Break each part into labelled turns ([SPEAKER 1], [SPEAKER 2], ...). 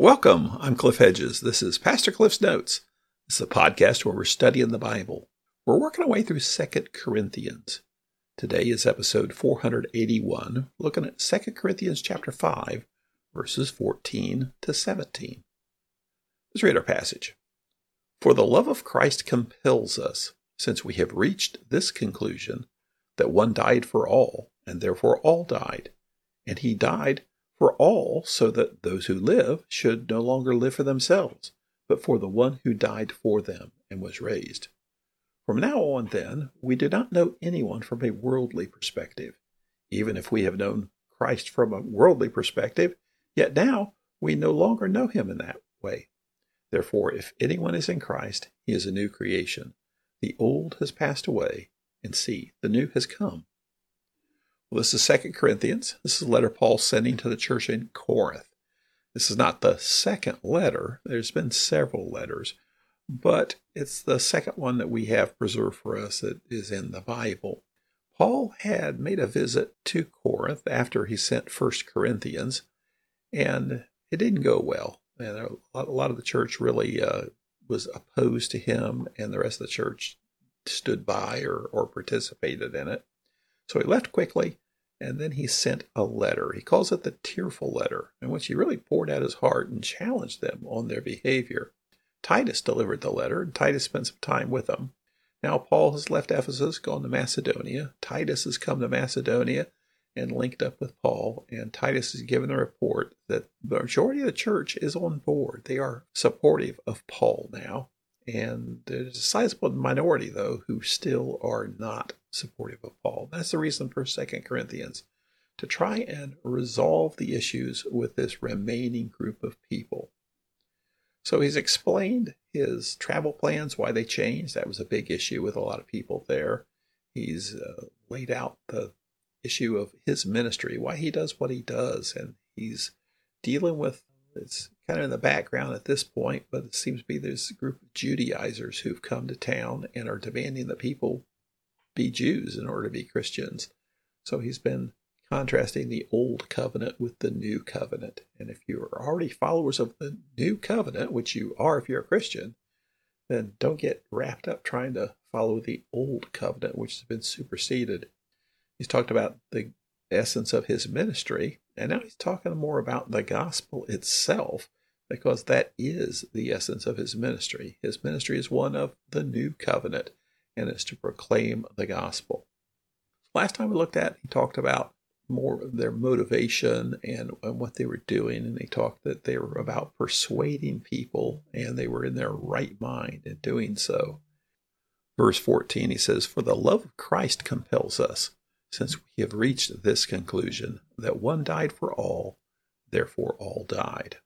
[SPEAKER 1] Welcome. I'm Cliff Hedges. This is Pastor Cliff's Notes. This is a podcast where we're studying the Bible. We're working our way through Second Corinthians. Today is episode 481, looking at Second Corinthians chapter 5, verses 14 to 17. Let's read our passage. For the love of Christ compels us, since we have reached this conclusion, that one died for all, and therefore all died. And he died for all, so that those who live should no longer live for themselves, but for the one who died for them and was raised. From now on, then, we do not know anyone from a worldly perspective. Even if we have known Christ from a worldly perspective, yet now we no longer know him in that way. Therefore, if anyone is in Christ, he is a new creation. The old has passed away, and see, the new has come. Well, this is Second Corinthians. This is a letter Paul sending to the church in Corinth. This is not the second letter. There's been several letters, but it's the second one that we have preserved for us that is in the Bible. Paul had made a visit to Corinth after he sent First Corinthians, and it didn't go well. And a lot of the church really uh, was opposed to him, and the rest of the church stood by or, or participated in it. So he left quickly, and then he sent a letter. He calls it the tearful letter, in which he really poured out his heart and challenged them on their behavior. Titus delivered the letter, and Titus spent some time with them. Now Paul has left Ephesus, gone to Macedonia. Titus has come to Macedonia and linked up with Paul, and Titus has given the report that the majority of the church is on board. They are supportive of Paul now. And there's a sizable minority, though, who still are not supportive of Paul. That's the reason for Second Corinthians, to try and resolve the issues with this remaining group of people. So he's explained his travel plans, why they changed. That was a big issue with a lot of people there. He's uh, laid out the issue of his ministry, why he does what he does, and he's dealing with it's kind of in the background at this point, but it seems to be there's a group of Judaizers who've come to town and are demanding that people be Jews in order to be Christians. So he's been contrasting the old covenant with the new covenant. And if you're already followers of the new covenant, which you are if you're a Christian, then don't get wrapped up trying to follow the old covenant, which has been superseded. He's talked about the essence of his ministry, and now he's talking more about the gospel itself because that is the essence of his ministry. His ministry is one of the new covenant and it's to proclaim the gospel. Last time we looked at, he talked about more of their motivation and, and what they were doing, and he talked that they were about persuading people and they were in their right mind in doing so. Verse 14, he says, For the love of Christ compels us, since we have reached this conclusion that one died for all, therefore all died.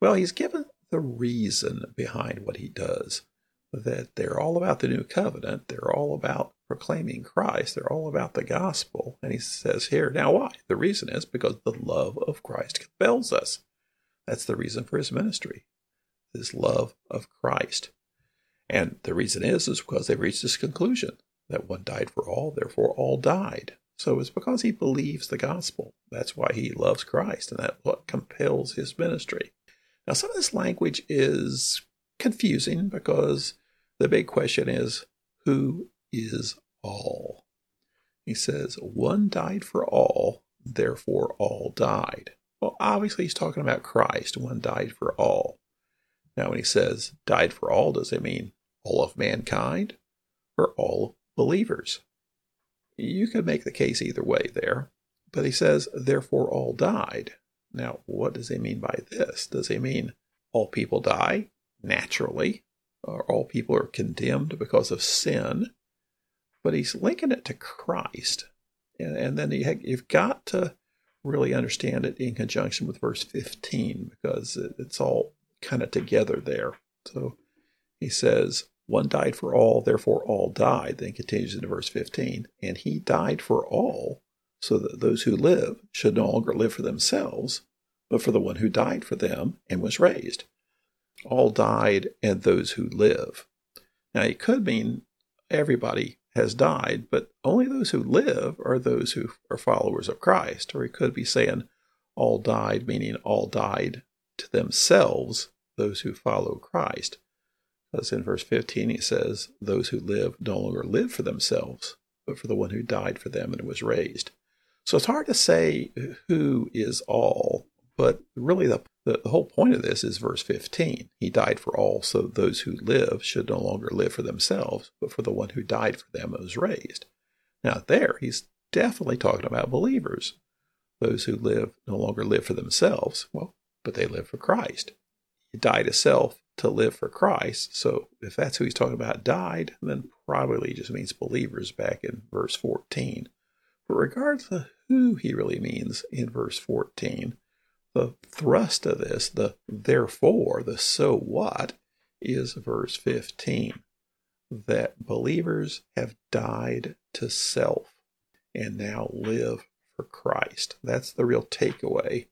[SPEAKER 1] Well, he's given the reason behind what he does that they're all about the new covenant. They're all about proclaiming Christ. They're all about the gospel. And he says here, now why? The reason is because the love of Christ compels us. That's the reason for his ministry, this love of Christ. And the reason is, is because they've reached this conclusion that one died for all, therefore all died. So it's because he believes the gospel. That's why he loves Christ, and that's what compels his ministry. Now, some of this language is confusing because the big question is who is all? He says, one died for all, therefore all died. Well, obviously, he's talking about Christ. One died for all. Now, when he says died for all, does it mean all of mankind or all believers. You could make the case either way there, but he says, therefore all died. Now, what does he mean by this? Does he mean all people die naturally, or all people are condemned because of sin? But he's linking it to Christ. And, and then you you've got to really understand it in conjunction with verse 15 because it, it's all kind of together there. So he says, one died for all, therefore all died. Then continues into verse 15. And he died for all, so that those who live should no longer live for themselves, but for the one who died for them and was raised. All died, and those who live. Now, it could mean everybody has died, but only those who live are those who are followers of Christ. Or he could be saying all died, meaning all died to themselves those who follow Christ. Because in verse 15 he says, Those who live no longer live for themselves, but for the one who died for them and was raised. So it's hard to say who is all, but really the, the, the, whole point of this is verse 15. He died for all, so those who live should no longer live for themselves, but for the one who died for them and was raised. Now, there, he's definitely talking about believers. Those who live no longer live for themselves, well, but they live for Christ. You die to self to live for Christ. So if that's who he's talking about died, then probably just means believers back in verse 14. But regardless of who he really means in verse 14, the thrust of this, the therefore, the so what, is verse 15 that believers have died to self and now live for Christ. That's the real takeaway.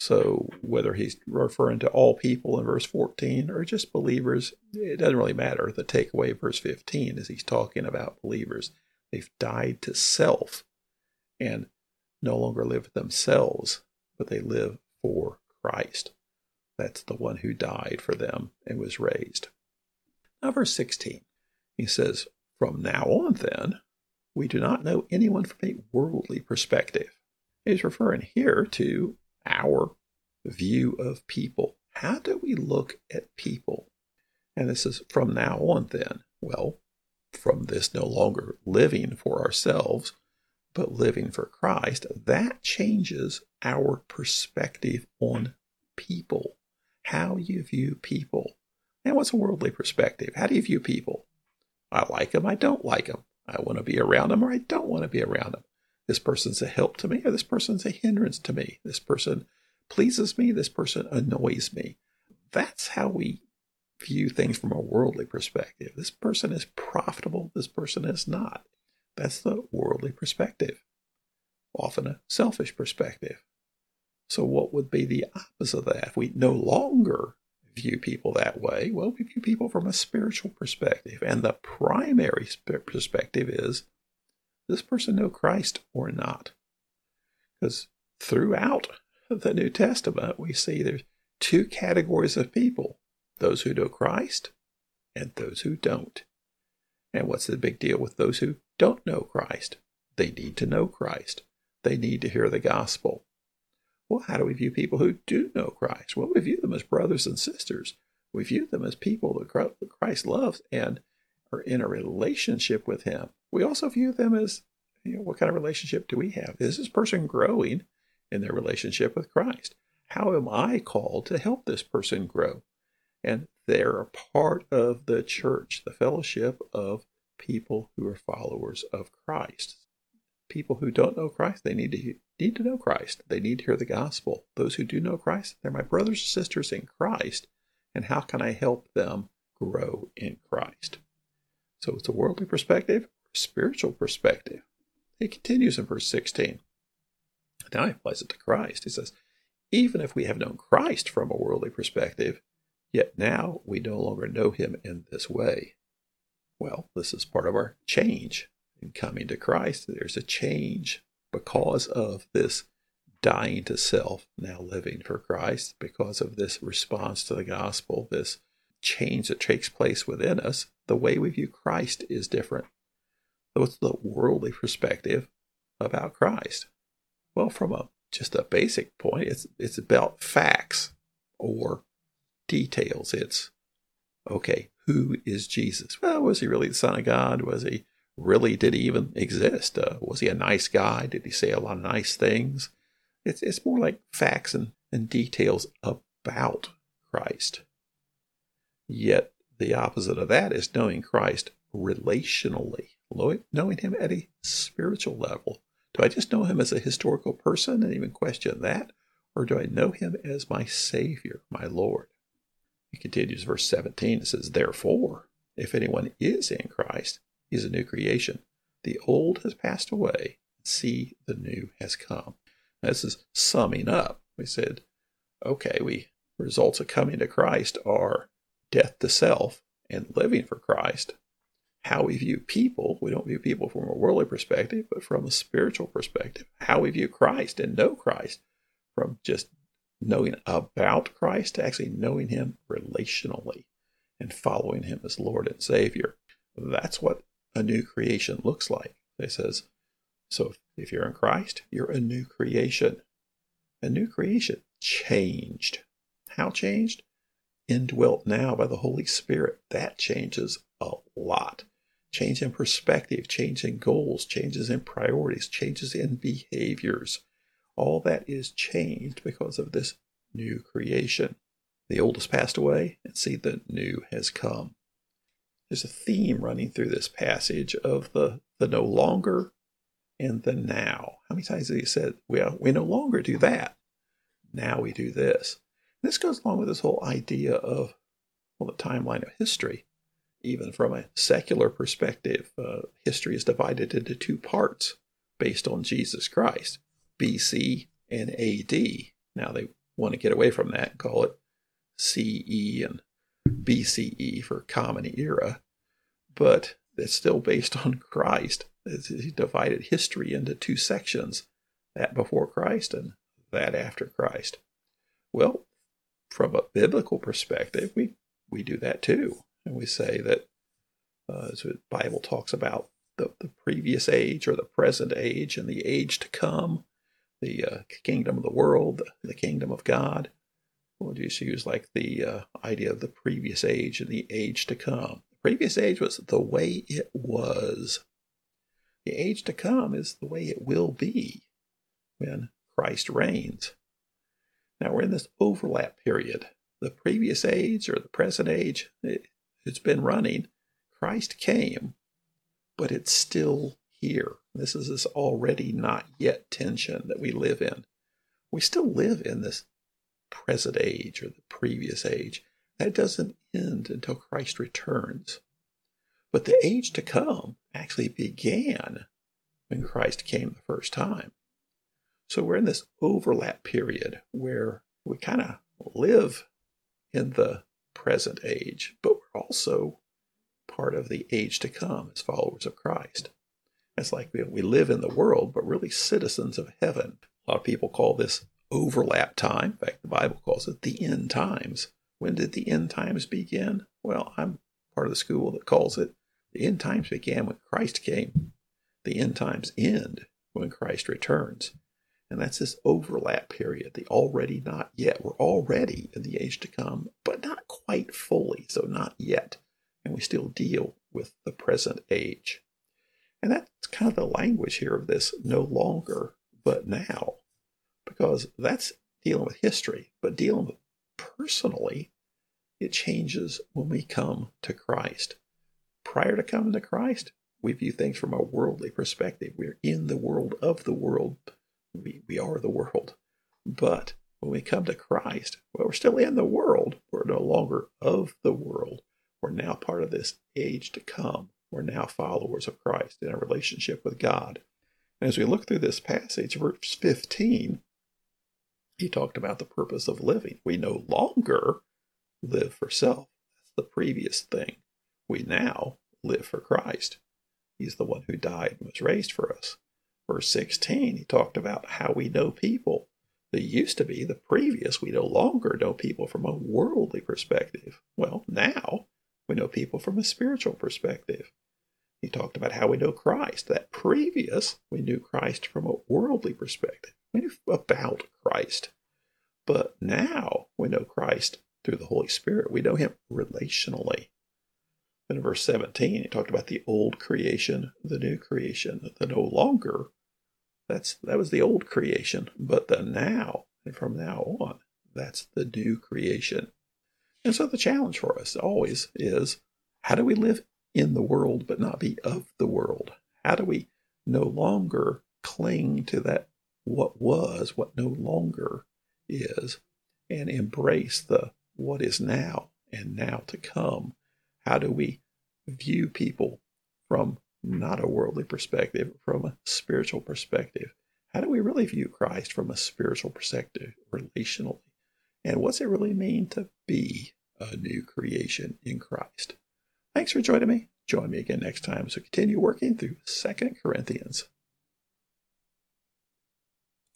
[SPEAKER 1] So, whether he's referring to all people in verse 14 or just believers, it doesn't really matter. The takeaway verse 15 is he's talking about believers. They've died to self and no longer live themselves, but they live for Christ. That's the one who died for them and was raised. Now, verse 16, he says, From now on, then, we do not know anyone from a worldly perspective. He's referring here to our view of people. How do we look at people? And this is from now on, then. Well, from this no longer living for ourselves, but living for Christ, that changes our perspective on people, how you view people. And what's a worldly perspective? How do you view people? I like them, I don't like them. I want to be around them or I don't want to be around them. This person's a help to me or this person's a hindrance to me. This person pleases me, this person annoys me. That's how we view things from a worldly perspective. This person is profitable, this person is not. That's the worldly perspective, often a selfish perspective. So, what would be the opposite of that? If we no longer view people that way, well, we view people from a spiritual perspective. And the primary perspective is this person know Christ or not? Because throughout the New Testament, we see there's two categories of people those who know Christ and those who don't. And what's the big deal with those who don't know Christ? They need to know Christ. They need to hear the gospel. Well, how do we view people who do know Christ? Well, we view them as brothers and sisters. We view them as people that Christ loves and are in a relationship with Him. We also view them as, you know, what kind of relationship do we have? Is this person growing in their relationship with Christ? How am I called to help this person grow? And they're a part of the church, the fellowship of people who are followers of Christ. People who don't know Christ, they need to need to know Christ. They need to hear the gospel. Those who do know Christ, they're my brothers and sisters in Christ. And how can I help them grow in Christ? So it's a worldly perspective, spiritual perspective. He continues in verse 16. Now he applies it to Christ. He says, Even if we have known Christ from a worldly perspective, yet now we no longer know him in this way. Well, this is part of our change in coming to Christ. There's a change because of this dying to self, now living for Christ, because of this response to the gospel, this change that takes place within us, the way we view Christ is different. What's the worldly perspective about Christ? Well, from a just a basic point, it's it's about facts or details. It's okay, who is Jesus? Well, was he really the Son of God? Was he really, did he even exist? Uh, was he a nice guy? Did he say a lot of nice things? It's, it's more like facts and, and details about Christ. Yet the opposite of that is knowing Christ relationally, knowing him at a spiritual level. Do I just know him as a historical person and even question that? Or do I know him as my Savior, my Lord? He continues, verse 17, it says, Therefore, if anyone is in Christ, he is a new creation. The old has passed away. See, the new has come. Now, this is summing up. We said, okay, we results of coming to Christ are death to self and living for Christ. How we view people, we don't view people from a worldly perspective, but from a spiritual perspective. How we view Christ and know Christ from just knowing about Christ to actually knowing Him relationally and following Him as Lord and Savior. That's what a new creation looks like. It says, so if you're in Christ, you're a new creation. A new creation changed. How changed? Indwelt now by the Holy Spirit. That changes a lot. Change in perspective, change in goals, changes in priorities, changes in behaviors. All that is changed because of this new creation. The old has passed away, and see, the new has come. There's a theme running through this passage of the, the no longer and the now. How many times have he said, well, we no longer do that. Now we do this. This goes along with this whole idea of well, the timeline of history. Even from a secular perspective, uh, history is divided into two parts based on Jesus Christ BC and AD. Now they want to get away from that and call it CE and BCE for Common Era, but it's still based on Christ. He divided history into two sections that before Christ and that after Christ. Well, from a biblical perspective, we, we do that too. And we say that, uh, the Bible talks about the, the previous age or the present age and the age to come, the uh, kingdom of the world, the, kingdom of God. We'll just use like the uh, idea of the previous age and the age to come. The previous age was the way it was. The age to come is the way it will be when Christ reigns. Now we're in this overlap period. The previous age or the present age, it, has been running. Christ came, but it's still here. This is this already not yet tension that we live in. We still live in this present age or the previous age. That doesn't end until Christ returns. But the age to come actually began when Christ came the first time. So we're in this overlap period where we kind of live in the present age, but we're also part of the age to come as followers of Christ. It's like we, we live in the world, but really citizens of heaven. A lot of people call this overlap time. In fact, the Bible calls it the end times. When did the end times begin? Well, I'm part of the school that calls it the end times began when Christ came. The end times end when Christ returns. And that's this overlap period, the already not yet. We're already in the age to come, but not quite fully, so not yet. And we still deal with the present age. And that's kind of the language here of this no longer, but now, because that's dealing with history, but dealing with personally, it changes when we come to Christ. Prior to coming to Christ, we view things from a worldly perspective. We're in the world of the world, we, we are the world. But when we come to Christ, well, we're still in the world. We're no longer of the world. We're now part of this age to come. We're now followers of Christ in a relationship with God. And as we look through this passage, verse 15, he talked about the purpose of living. We no longer live for self. That's the previous thing. We now live for Christ. He's the one who died and was raised for us verse 16, he talked about how we know people. That used to be the previous, we no longer know people from a worldly perspective. Well, now we know people from a spiritual perspective. He talked about how we know Christ. That previous, we knew Christ from a worldly perspective. We knew about Christ. But now we know Christ through the Holy Spirit. We know him relationally. Then in verse 17, he talked about the old creation, the new creation, the no longer. That's that was the old creation, but the now, and from now on, that's the new creation. And so the challenge for us always is how do we live in the world but not be of the world? How do we no longer cling to that what was, what no longer is, and embrace the what is now and now to come how do we view people from not a worldly perspective, from a spiritual perspective? How do we really view Christ from a spiritual perspective, relationally? And what's it really mean to be a new creation in Christ? Thanks for joining me. Join me again next time as we continue working through Second Corinthians.